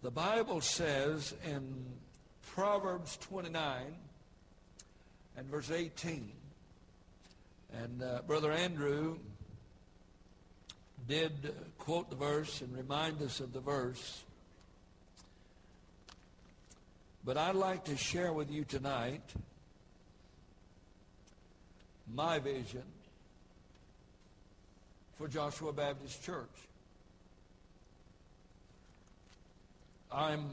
The Bible says in Proverbs 29 and verse 18, and uh, Brother Andrew did quote the verse and remind us of the verse. But I'd like to share with you tonight my vision for Joshua Baptist Church. I'm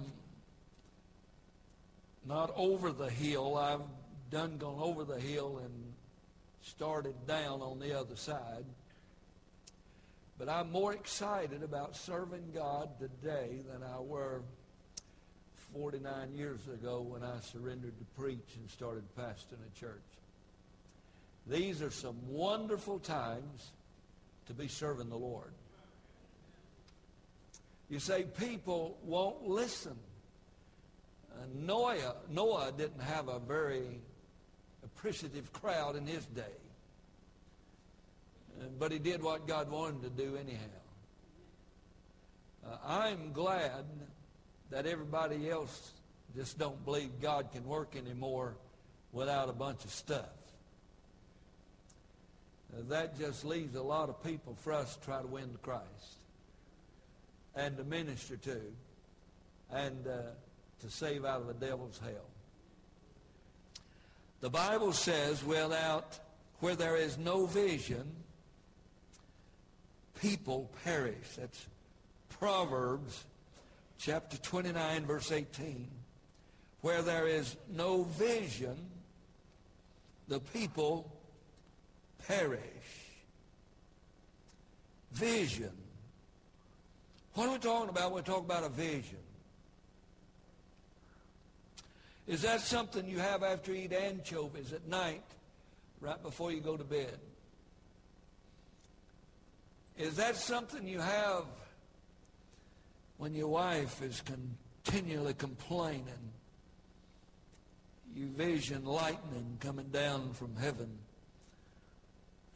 not over the hill. I've done gone over the hill and started down on the other side. But I'm more excited about serving God today than I were 49 years ago when I surrendered to preach and started pastoring a church. These are some wonderful times to be serving the Lord. You say people won't listen. Uh, Noah, Noah didn't have a very appreciative crowd in his day. Uh, but he did what God wanted him to do anyhow. Uh, I'm glad that everybody else just don't believe God can work anymore without a bunch of stuff. Uh, that just leaves a lot of people for us to try to win to Christ and to minister to and uh, to save out of the devil's hell. The Bible says, without, where there is no vision, people perish. That's Proverbs chapter 29, verse 18. Where there is no vision, the people perish. Vision. What are we talking about when we talk about a vision? Is that something you have after you eat anchovies at night, right before you go to bed? Is that something you have when your wife is continually complaining? You vision lightning coming down from heaven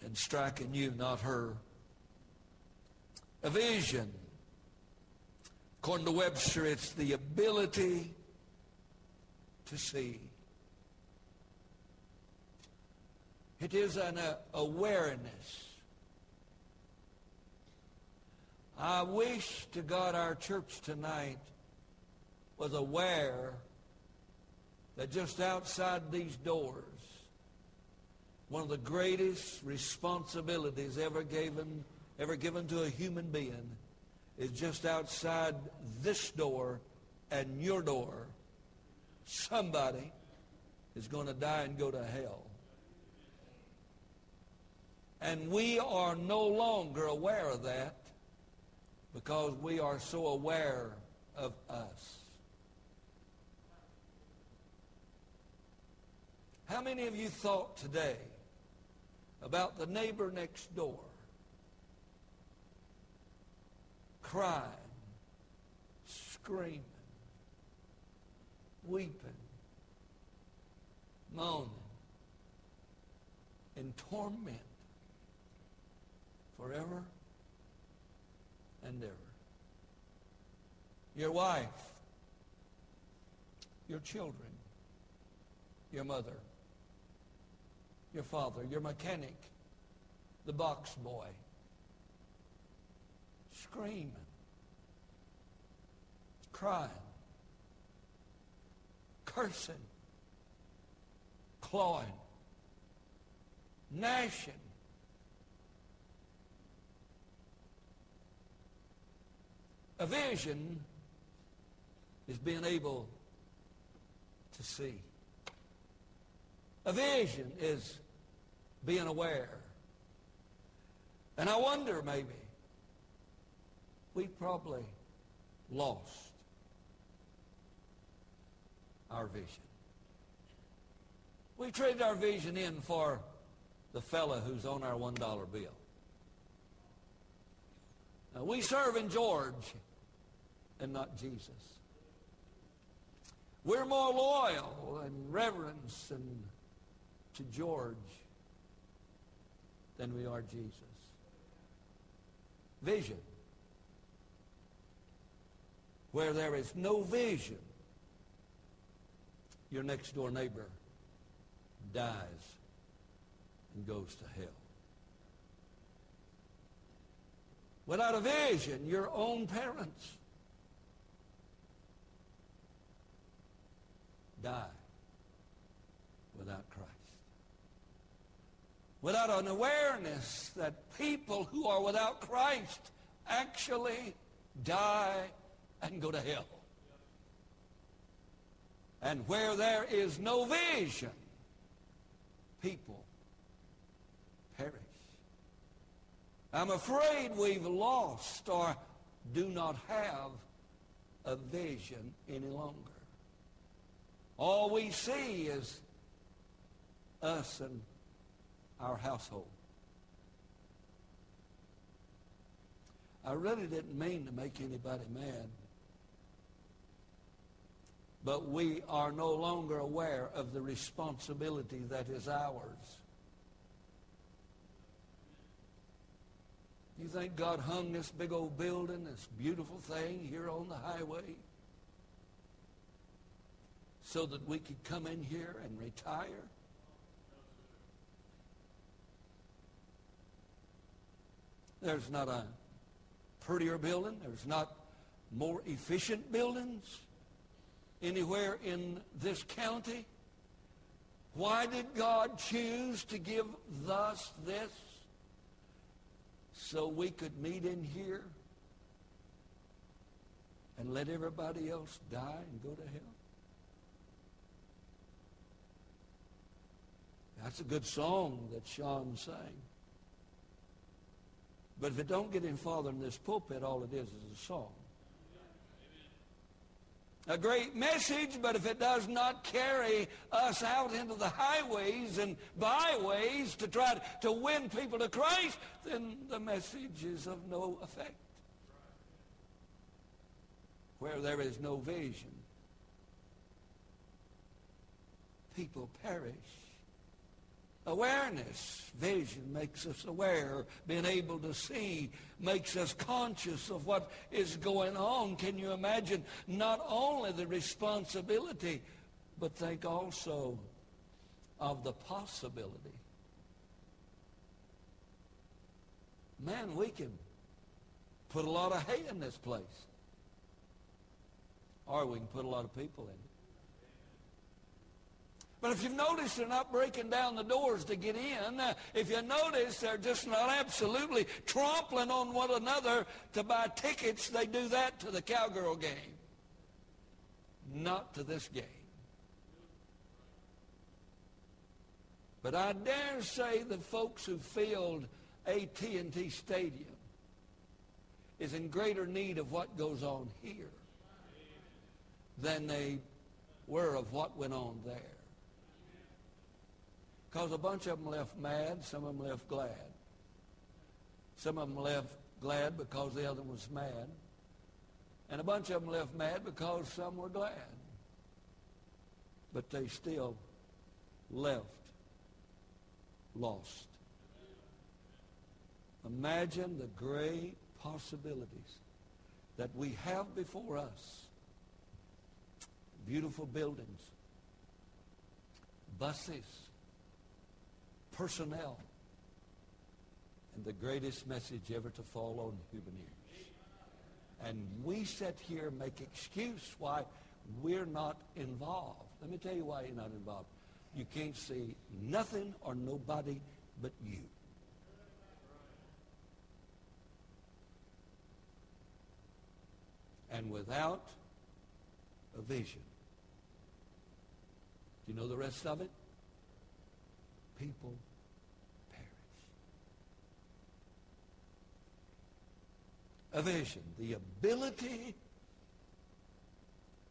and striking you, not her. A vision. According to Webster, it's the ability to see. It is an uh, awareness. I wish to God our church tonight was aware that just outside these doors, one of the greatest responsibilities ever given, ever given to a human being is just outside this door and your door. Somebody is going to die and go to hell. And we are no longer aware of that because we are so aware of us. How many of you thought today about the neighbor next door crying, screaming, weeping, moaning, in torment forever and ever? Your wife, your children, your mother, your father, your mechanic, the box boy, screaming, crying, cursing, clawing, gnashing. A vision is being able to see. A vision is being aware. And I wonder maybe we probably lost our vision. We traded our vision in for the fella who's on our $1 bill. Now, we serve in George and not Jesus. We're more loyal and reverence and to George than we are Jesus. Vision. Where there is no vision, your next door neighbor dies and goes to hell. Without a vision, your own parents die without Christ. Without an awareness that people who are without Christ actually die and go to hell. And where there is no vision, people perish. I'm afraid we've lost or do not have a vision any longer. All we see is us and our household. I really didn't mean to make anybody mad. But we are no longer aware of the responsibility that is ours. You think God hung this big old building, this beautiful thing here on the highway, so that we could come in here and retire? There's not a prettier building. There's not more efficient buildings anywhere in this county. Why did God choose to give thus this? So we could meet in here and let everybody else die and go to hell? That's a good song that Sean sang. But if it don't get any farther in this pulpit, all it is is a song. A great message, but if it does not carry us out into the highways and byways to try to win people to Christ, then the message is of no effect. Where there is no vision, people perish. Awareness, vision makes us aware. Being able to see makes us conscious of what is going on. Can you imagine not only the responsibility, but think also of the possibility? Man, we can put a lot of hay in this place. Or we can put a lot of people in it. But if you've noticed, they're not breaking down the doors to get in. If you notice, they're just not absolutely trampling on one another to buy tickets. They do that to the cowgirl game, not to this game. But I dare say the folks who filled AT&T Stadium is in greater need of what goes on here than they were of what went on there. Because a bunch of them left mad, some of them left glad. Some of them left glad because the other was mad. And a bunch of them left mad because some were glad. But they still left lost. Imagine the great possibilities that we have before us. Beautiful buildings, buses, personnel, and the greatest message ever to fall on human ears. And we sit here make excuse why we're not involved. Let me tell you why you're not involved. You can't see nothing or nobody but you. And without a vision. Do you know the rest of it? People a vision, the ability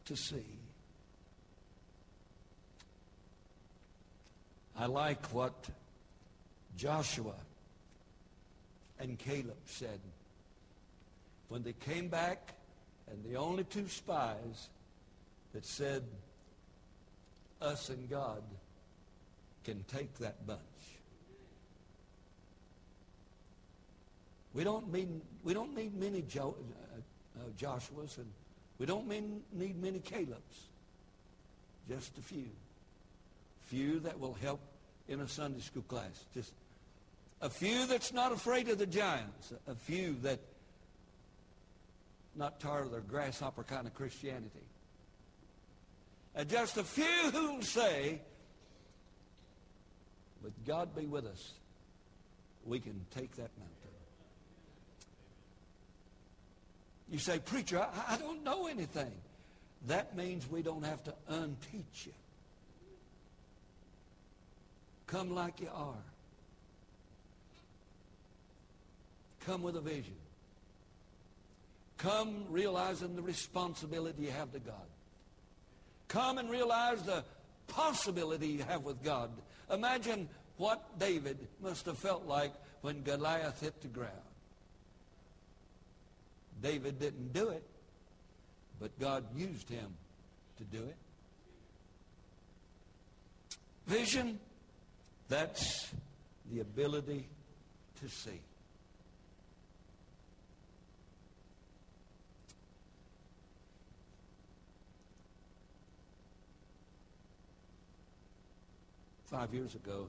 to see. I like what Joshua and Caleb said when they came back and the only two spies that said us and God can take that bunch. We don't, mean, we don't need many jo- uh, uh, Joshuas and We don't mean, need many Caleb's. Just a few. Few that will help in a Sunday school class. Just a few that's not afraid of the giants. A few that not tired of their grasshopper kind of Christianity. And just a few who'll say, but God be with us. We can take that mountain. You say, preacher, I, I don't know anything. That means we don't have to unteach you. Come like you are. Come with a vision. Come realizing the responsibility you have to God. Come and realize the possibility you have with God. Imagine what David must have felt like when Goliath hit the ground. David didn't do it, but God used him to do it. Vision, that's the ability to see. Five years ago,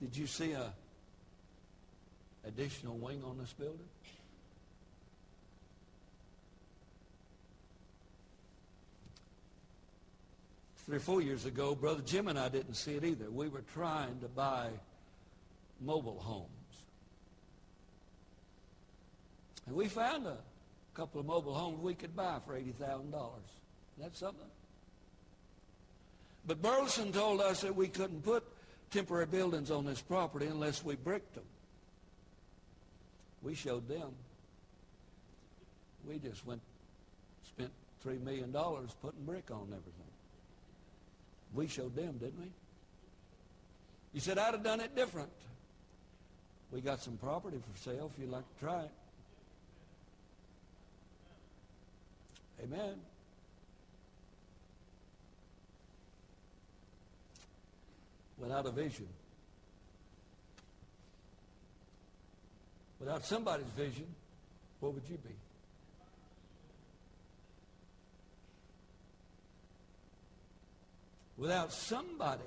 did you see a additional wing on this building? Three or four years ago, Brother Jim and I didn't see it either. We were trying to buy mobile homes. And we found a couple of mobile homes we could buy for $80,000. That's something. But Burleson told us that we couldn't put temporary buildings on this property unless we bricked them. We showed them. We just went, spent $3 million putting brick on everything. We showed them, didn't we? You said, I'd have done it different. We got some property for sale if you'd like to try it. Amen. Without a vision, Without somebody's vision, what would you be? Without somebody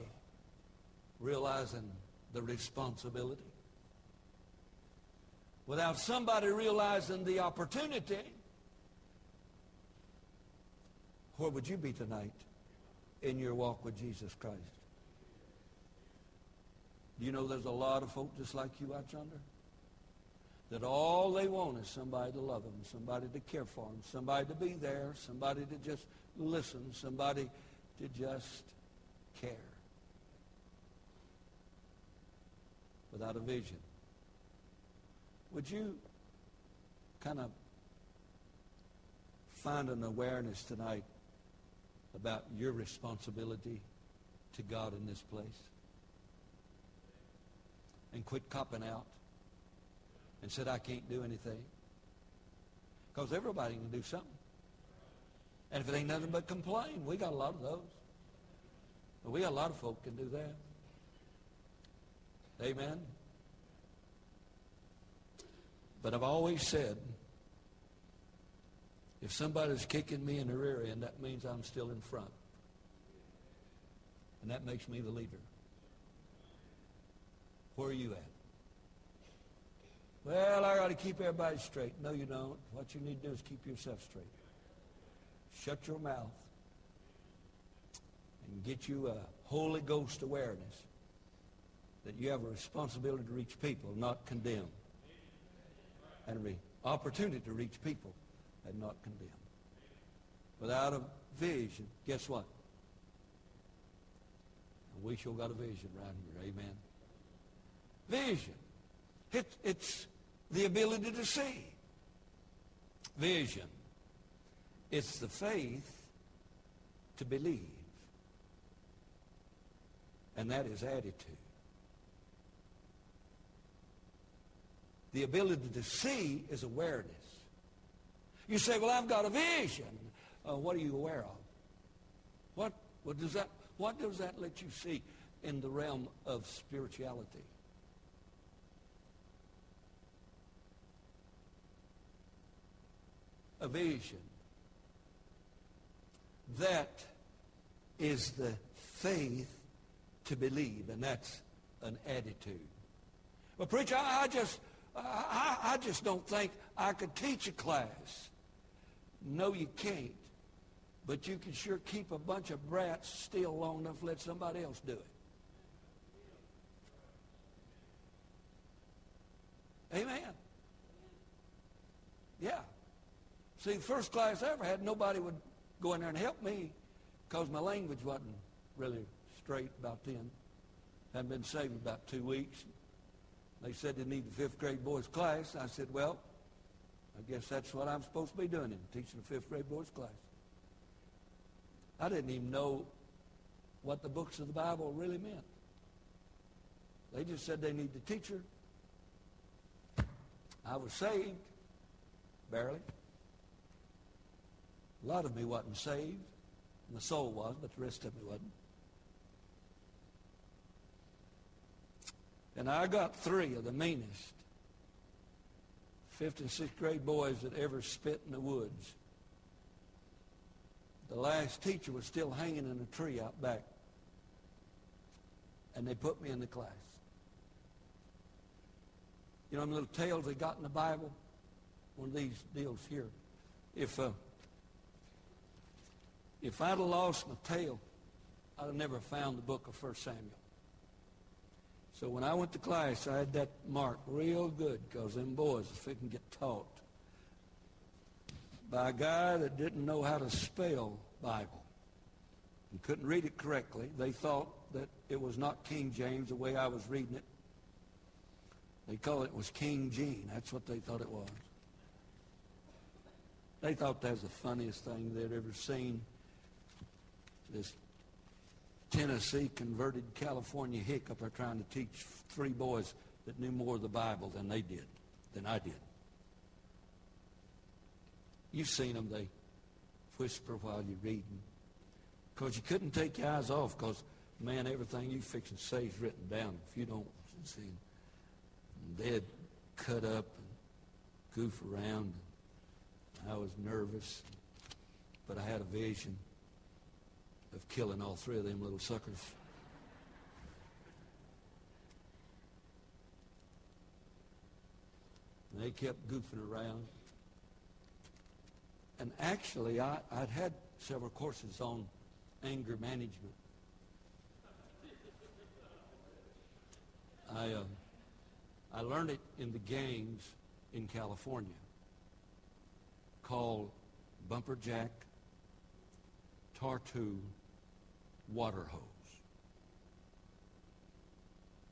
realizing the responsibility, without somebody realizing the opportunity, where would you be tonight in your walk with Jesus Christ? Do you know there's a lot of folk just like you out yonder? That all they want is somebody to love them, somebody to care for them, somebody to be there, somebody to just listen, somebody to just care. Without a vision. Would you kind of find an awareness tonight about your responsibility to God in this place? And quit copping out and said, I can't do anything. Because everybody can do something. And if it ain't nothing but complain, we got a lot of those. But we got a lot of folk can do that. Amen. But I've always said, if somebody's kicking me in the rear end, that means I'm still in front. And that makes me the leader. Where are you at? Well, I got to keep everybody straight. No, you don't. What you need to do is keep yourself straight. Shut your mouth and get you a Holy Ghost awareness that you have a responsibility to reach people, not condemn. And an opportunity to reach people and not condemn. Without a vision, guess what? We sure got a vision right here. Amen. Vision. It, it's the ability to see. Vision. It's the faith to believe. And that is attitude. The ability to see is awareness. You say, well, I've got a vision. Uh, what are you aware of? What, what, does that, what does that let you see in the realm of spirituality? A vision. That is the faith to believe, and that's an attitude. Well, preacher, I, I just, I, I just don't think I could teach a class. No, you can't. But you can sure keep a bunch of brats still long enough to let somebody else do it. Amen. See, the first class I ever had, nobody would go in there and help me because my language wasn't really straight about then. I hadn't been saved about two weeks. They said they need a fifth grade boys class. I said, well, I guess that's what I'm supposed to be doing, teaching a fifth grade boys class. I didn't even know what the books of the Bible really meant. They just said they need a teacher. I was saved, barely. A lot of me wasn't saved. My soul was, but the rest of me wasn't. And I got three of the meanest fifth and sixth grade boys that ever spit in the woods. The last teacher was still hanging in a tree out back. And they put me in the class. You know, them little tales they got in the Bible? One of these deals here. If, uh, if I'd have lost my tail, I'd have never found the book of 1 Samuel. So when I went to class, I had that mark real good because them boys, if they can get taught by a guy that didn't know how to spell Bible and couldn't read it correctly, they thought that it was not King James the way I was reading it. They called it was King Gene. That's what they thought it was. They thought that was the funniest thing they'd ever seen. This Tennessee converted California hick up there trying to teach three boys that knew more of the Bible than they did, than I did. You've seen them. They whisper while you're reading. Because you couldn't take your eyes off because, man, everything you fix and say is written down. If you don't see, they'd cut up and goof around. I was nervous, but I had a vision of killing all three of them little suckers. And they kept goofing around. And actually, I, I'd had several courses on anger management. I, uh, I learned it in the gangs in California called Bumper Jack, Tartu, water hose.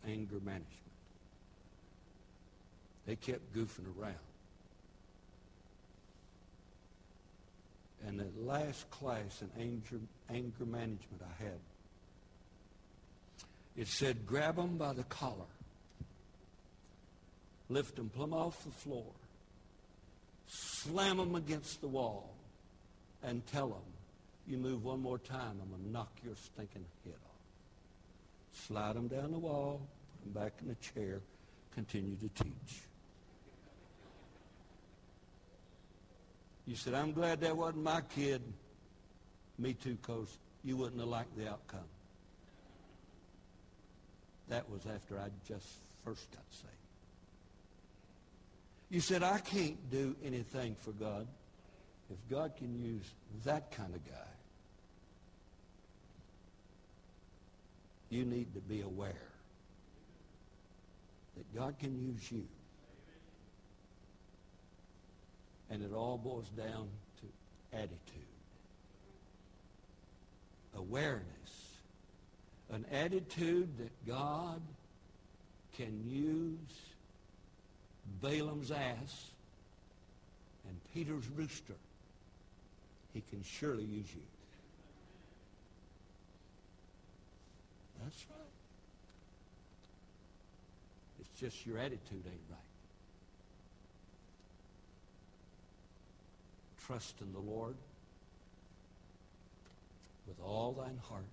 Anger management. They kept goofing around. And the last class in anger, anger management I had, it said, grab them by the collar, lift them plumb off the floor, slam them against the wall, and tell them, you move one more time, I'm going to knock your stinking head off. Slide them down the wall, put them back in the chair, continue to teach. You said, I'm glad that wasn't my kid. Me too, because you wouldn't have liked the outcome. That was after I just first got saved. You said, I can't do anything for God. If God can use that kind of guy, you need to be aware that God can use you. And it all boils down to attitude. Awareness. An attitude that God can use Balaam's ass and Peter's rooster. He can surely use you. That's right. It's just your attitude ain't right. Trust in the Lord with all thine heart.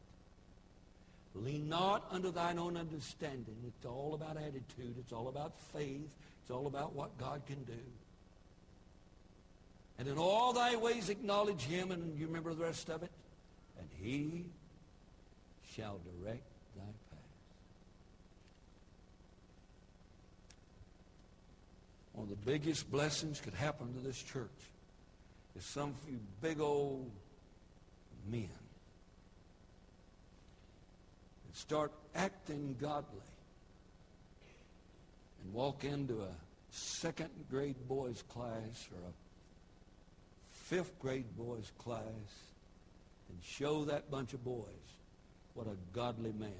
Lean not unto thine own understanding. It's all about attitude. It's all about faith. It's all about what God can do. And in all thy ways acknowledge him, and you remember the rest of it? And he shall direct thy path. One of the biggest blessings could happen to this church is some few big old men that start acting godly and walk into a second grade boys class or a fifth grade boys class and show that bunch of boys what a godly man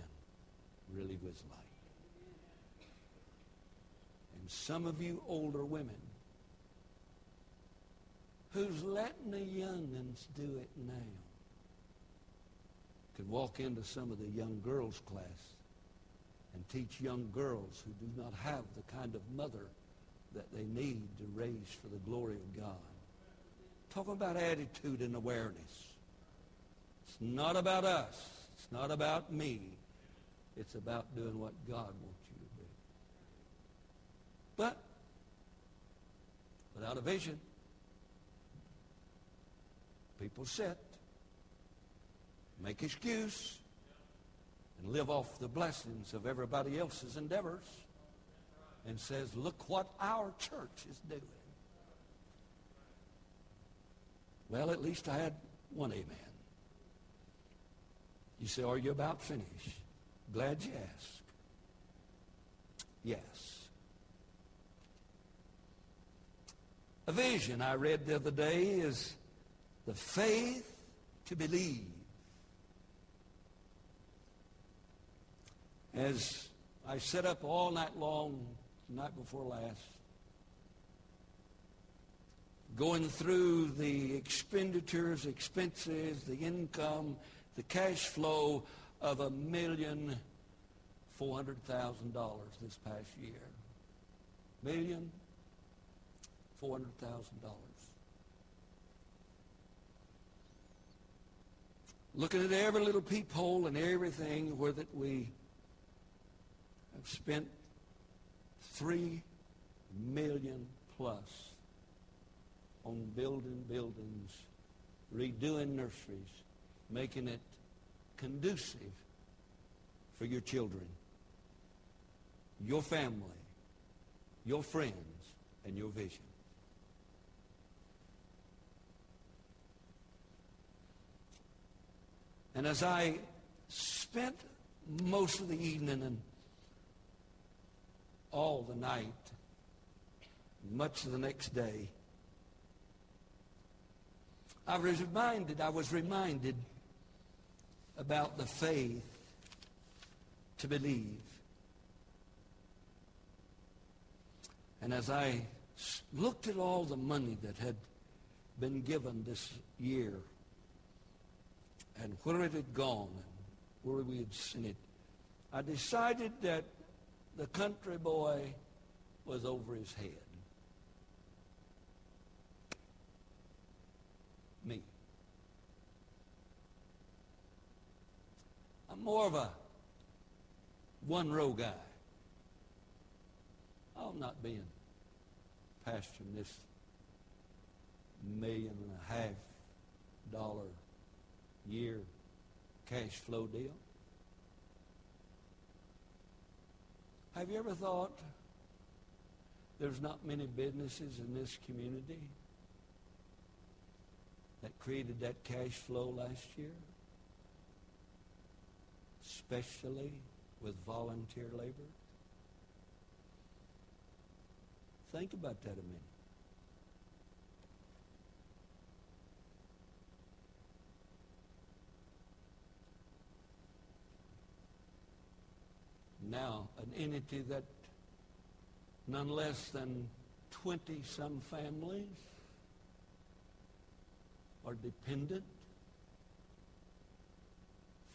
really was like. And some of you older women who's letting the young'uns do it now could walk into some of the young girls' class and teach young girls who do not have the kind of mother that they need to raise for the glory of God. Talking about attitude and awareness. It's not about us. It's not about me. It's about doing what God wants you to do. But without a vision, people sit, make excuse, and live off the blessings of everybody else's endeavors and says, look what our church is doing. Well, at least I had one amen. You say, are you about finished? Glad you asked. Yes. A vision I read the other day is the faith to believe. As I sat up all night long, night before last, going through the expenditures, expenses, the income, the cash flow of a million four hundred thousand dollars this past year. Million four hundred thousand dollars. Looking at every little peephole and everything where that we have spent three million plus on building buildings, redoing nurseries, making it conducive for your children, your family, your friends, and your vision. And as I spent most of the evening and all the night, much of the next day, I was reminded, I was reminded about the faith to believe. And as I looked at all the money that had been given this year and where it had gone and where we had seen it, I decided that the country boy was over his head. me. I'm more of a one row guy. I'm not being pastoring this million and a half dollar year cash flow deal. Have you ever thought there's not many businesses in this community that created that cash flow last year, especially with volunteer labor? Think about that a minute. Now, an entity that none less than 20 some families are dependent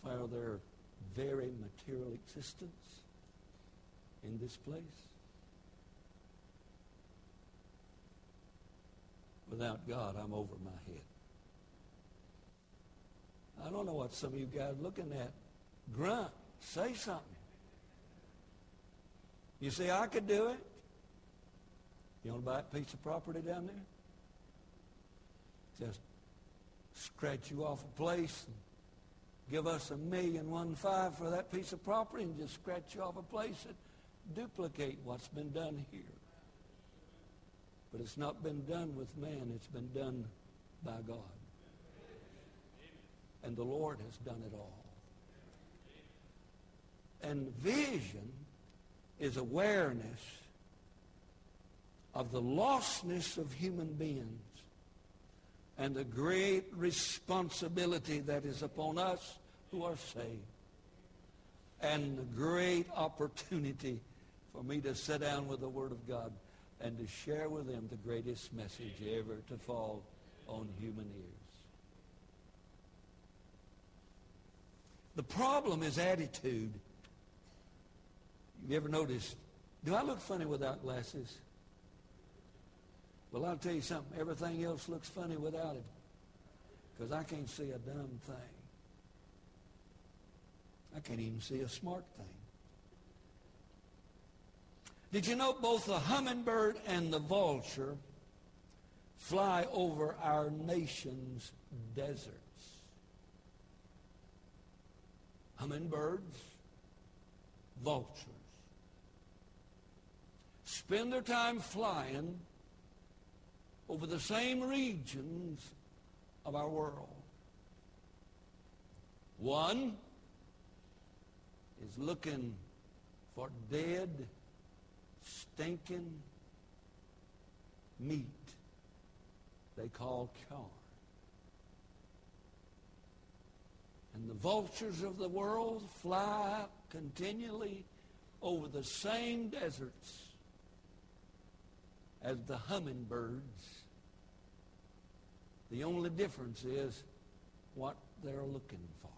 for their very material existence in this place. Without God, I'm over my head. I don't know what some of you guys are looking at. Grunt. Say something. You see, I could do it. You want to buy a piece of property down there? just scratch you off a place and give us a million one five for that piece of property and just scratch off a place and duplicate what's been done here. But it's not been done with man. It's been done by God. And the Lord has done it all. And vision is awareness of the lostness of human beings and the great responsibility that is upon us who are saved and the great opportunity for me to sit down with the Word of God and to share with them the greatest message ever to fall on human ears. The problem is attitude. You ever noticed, do I look funny without glasses? Well, I'll tell you something. Everything else looks funny without it. Because I can't see a dumb thing. I can't even see a smart thing. Did you know both the hummingbird and the vulture fly over our nation's deserts? Hummingbirds, vultures. Spend their time flying over the same regions of our world. One is looking for dead, stinking meat they call char. And the vultures of the world fly continually over the same deserts as the hummingbirds. The only difference is what they're looking for.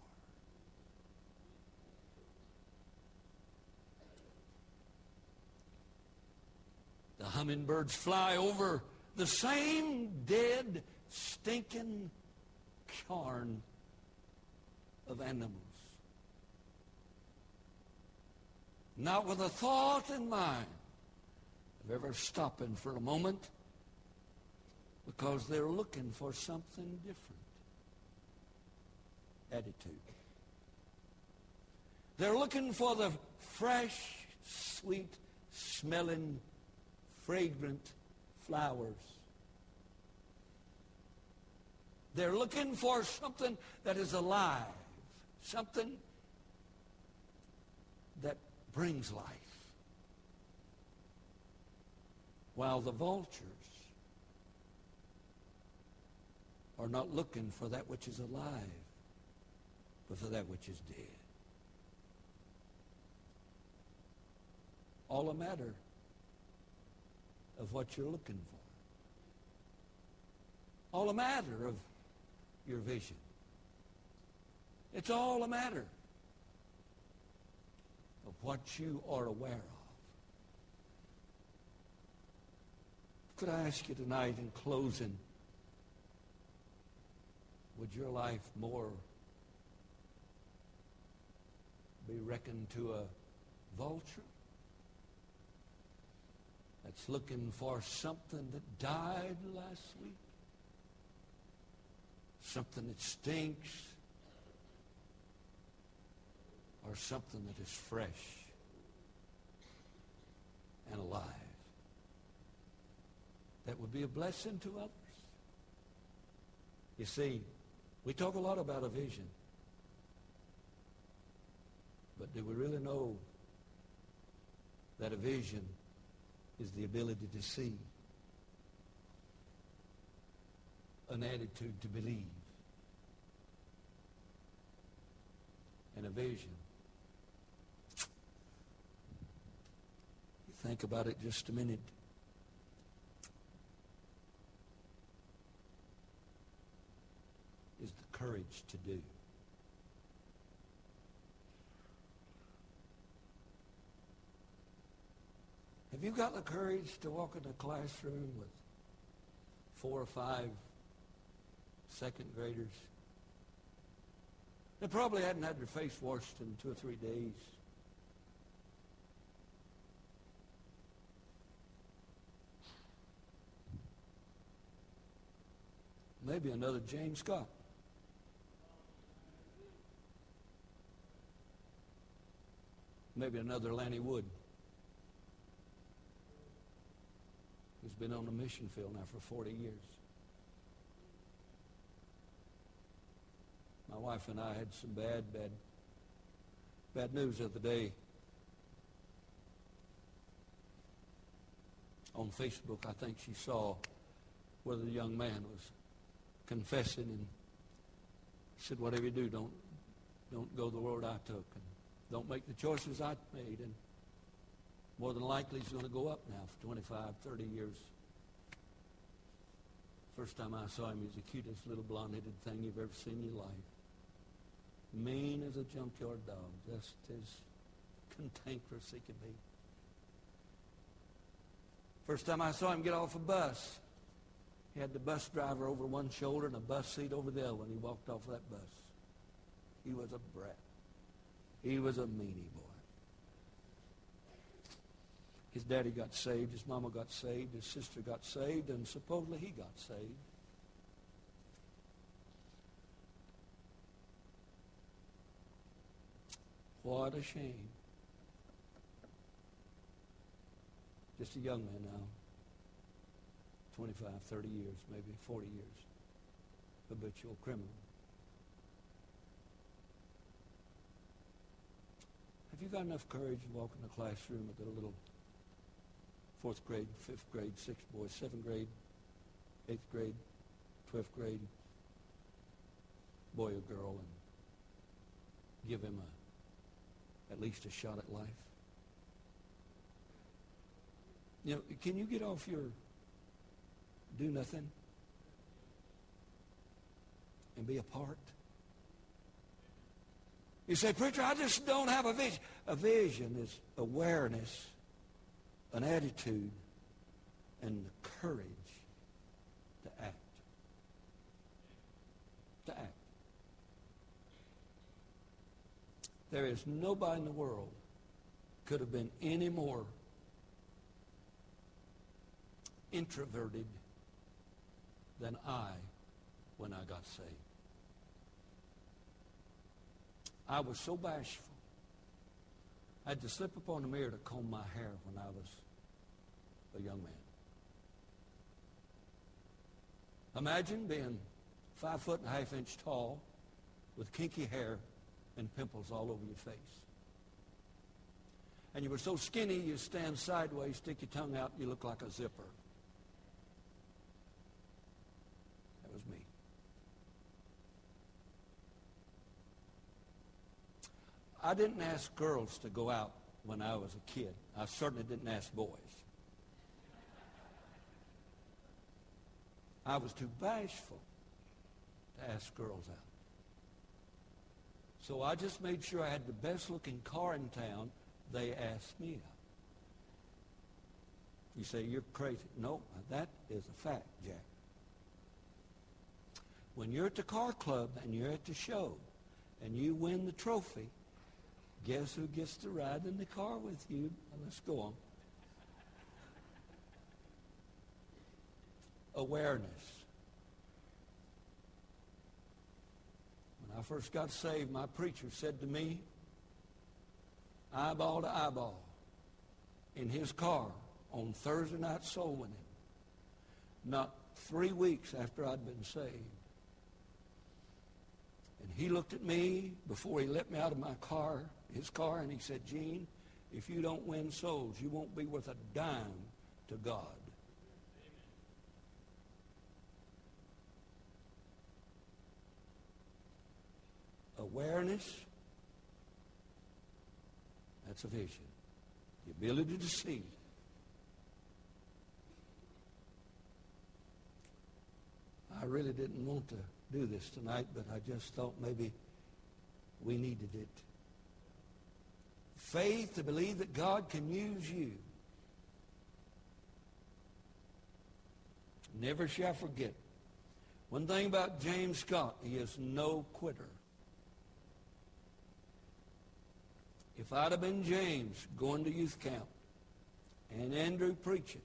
The hummingbirds fly over the same dead, stinking carn of animals. Not with a thought in mind of ever stopping for a moment because they're looking for something different. Attitude. They're looking for the fresh, sweet smelling, fragrant flowers. They're looking for something that is alive, something that brings life. While the vultures are not looking for that which is alive, but for that which is dead. All a matter of what you're looking for. All a matter of your vision. It's all a matter of what you are aware of. Could I ask you tonight in closing, would your life more be reckoned to a vulture that's looking for something that died last week? Something that stinks? Or something that is fresh and alive? That would be a blessing to others. You see, we talk a lot about a vision. But do we really know that a vision is the ability to see, an attitude to believe, and a vision? You think about it just a minute. is the courage to do. Have you got the courage to walk in a classroom with four or five second graders? They probably hadn't had their face washed in two or three days. maybe another James Scott. Maybe another Lanny Wood. Who's been on the mission field now for 40 years. My wife and I had some bad, bad, bad news of the day. On Facebook, I think she saw where the young man was confessing and said, whatever you do, don't, don't go the road I took. And don't make the choices I made. And more than likely, he's going to go up now for 25, 30 years. First time I saw him, he was the cutest little blonde-headed thing you've ever seen in your life. Mean as a junkyard dog, just as cantankerous he could be. First time I saw him get off a bus, he had the bus driver over one shoulder and a bus seat over the other when he walked off that bus. He was a brat. He was a meanie boy. His daddy got saved, his mama got saved, his sister got saved, and supposedly he got saved. What a shame. Just a young man now. 25, 30 years, maybe 40 years. Habitual criminal. Have you got enough courage to walk in the classroom with a little fourth grade, fifth grade, sixth boy, seventh grade, eighth grade, twelfth grade, boy or girl, and give him a, at least a shot at life? You know, can you get off your do nothing and be a part? You say, preacher, I just don't have a vision. A vision is awareness, an attitude, and the courage to act. To act. There is nobody in the world could have been any more introverted than I when I got saved. I was so bashful. I had to slip upon the mirror to comb my hair when I was a young man. Imagine being five foot and a half inch tall with kinky hair and pimples all over your face. And you were so skinny you stand sideways, stick your tongue out, you look like a zipper. I didn't ask girls to go out when I was a kid. I certainly didn't ask boys. I was too bashful to ask girls out. So I just made sure I had the best looking car in town. They asked me out. You say, you're crazy. No, that is a fact, Jack. When you're at the car club and you're at the show and you win the trophy, Guess who gets to ride in the car with you? Let's go on. Awareness. When I first got saved, my preacher said to me, eyeball to eyeball, in his car on Thursday night soul winning, not three weeks after I'd been saved. And he looked at me before he let me out of my car his car and he said, Gene, if you don't win souls, you won't be worth a dime to God. Awareness, that's a vision. The ability to see. I really didn't want to do this tonight, but I just thought maybe we needed it faith to believe that God can use you. Never shall forget. One thing about James Scott, he is no quitter. If I'd have been James going to youth camp and Andrew preaching,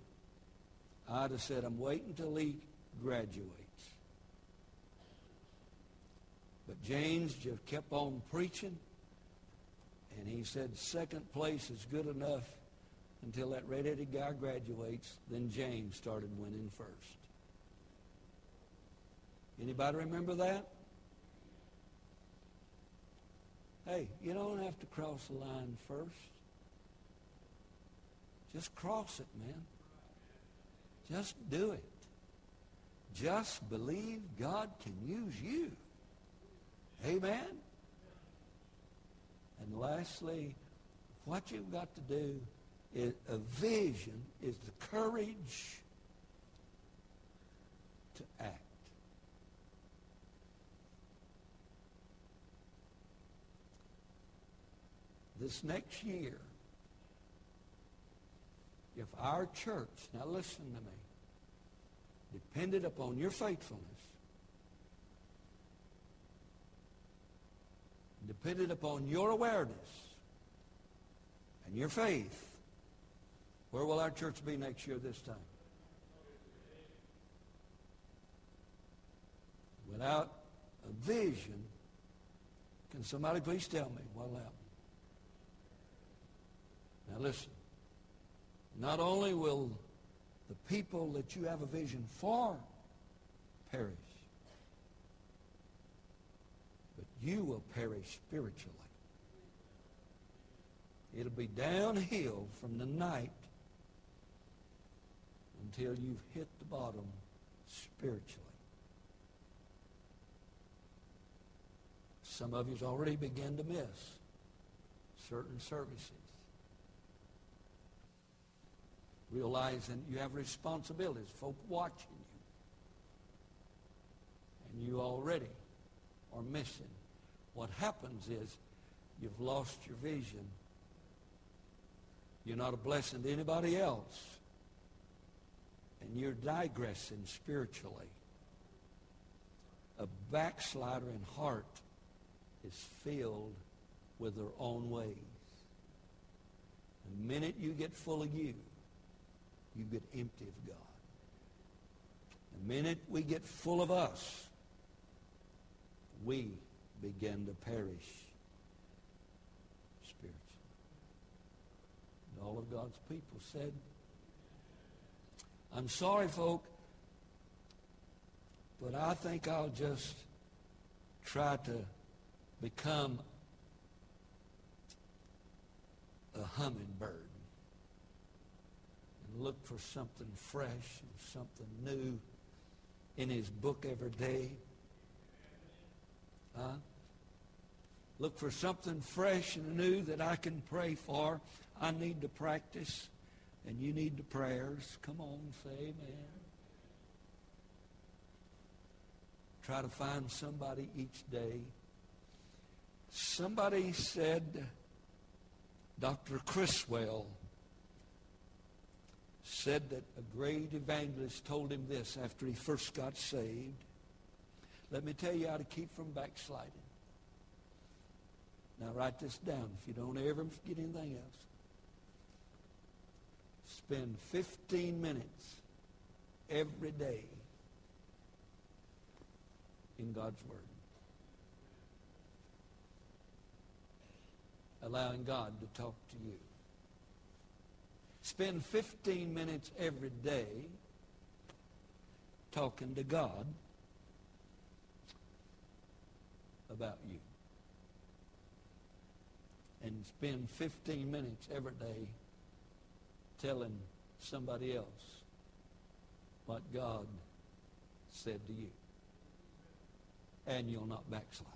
I'd have said, I'm waiting till he graduates. But James just kept on preaching. And he said second place is good enough until that red-headed guy graduates. Then James started winning first. Anybody remember that? Hey, you don't have to cross the line first. Just cross it, man. Just do it. Just believe God can use you. Amen? And lastly, what you've got to do is a vision is the courage to act. This next year, if our church, now listen to me, depended upon your faithfulness, depended upon your awareness and your faith, where will our church be next year this time? Without a vision, can somebody please tell me what will happen? Now listen. Not only will the people that you have a vision for perish, but you will perish spiritually. It'll be downhill from the night until you've hit the bottom spiritually. Some of you's already begun to miss certain services. realizing you have responsibilities, folk watching you. And you already are missing. What happens is you've lost your vision. You're not a blessing to anybody else. And you're digressing spiritually. A backslider in heart is filled with their own ways. The minute you get full of you, you get empty of God. The minute we get full of us, we begin to perish spiritually. And all of God's people said, I'm sorry, folk, but I think I'll just try to become a hummingbird and look for something fresh and something new in his book every day. Huh? Look for something fresh and new that I can pray for. I need to practice, and you need the prayers. Come on, say amen. Try to find somebody each day. Somebody said, Dr. Criswell said that a great evangelist told him this after he first got saved. Let me tell you how to keep from backsliding. Now write this down if you don't ever forget anything else. Spend 15 minutes every day in God's Word. Allowing God to talk to you. Spend 15 minutes every day talking to God about you. And spend 15 minutes every day telling somebody else what God said to you. And you'll not backslide.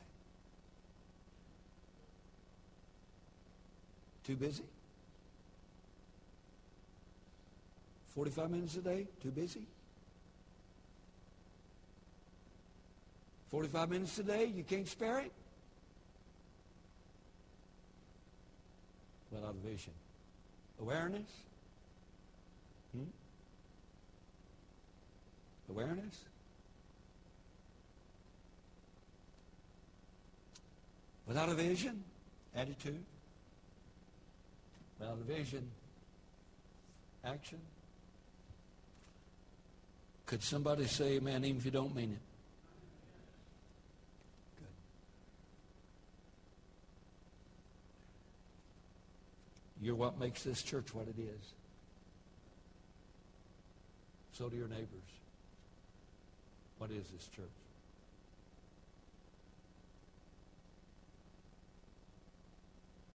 Too busy? 45 minutes a day? Too busy? 45 minutes a day? You can't spare it? Without vision. Awareness? Hmm? Awareness? Without a vision? Attitude? Without a vision? Action? Could somebody say amen even if you don't mean it? Good. You're what makes this church what it is. So do your neighbors. What is this church?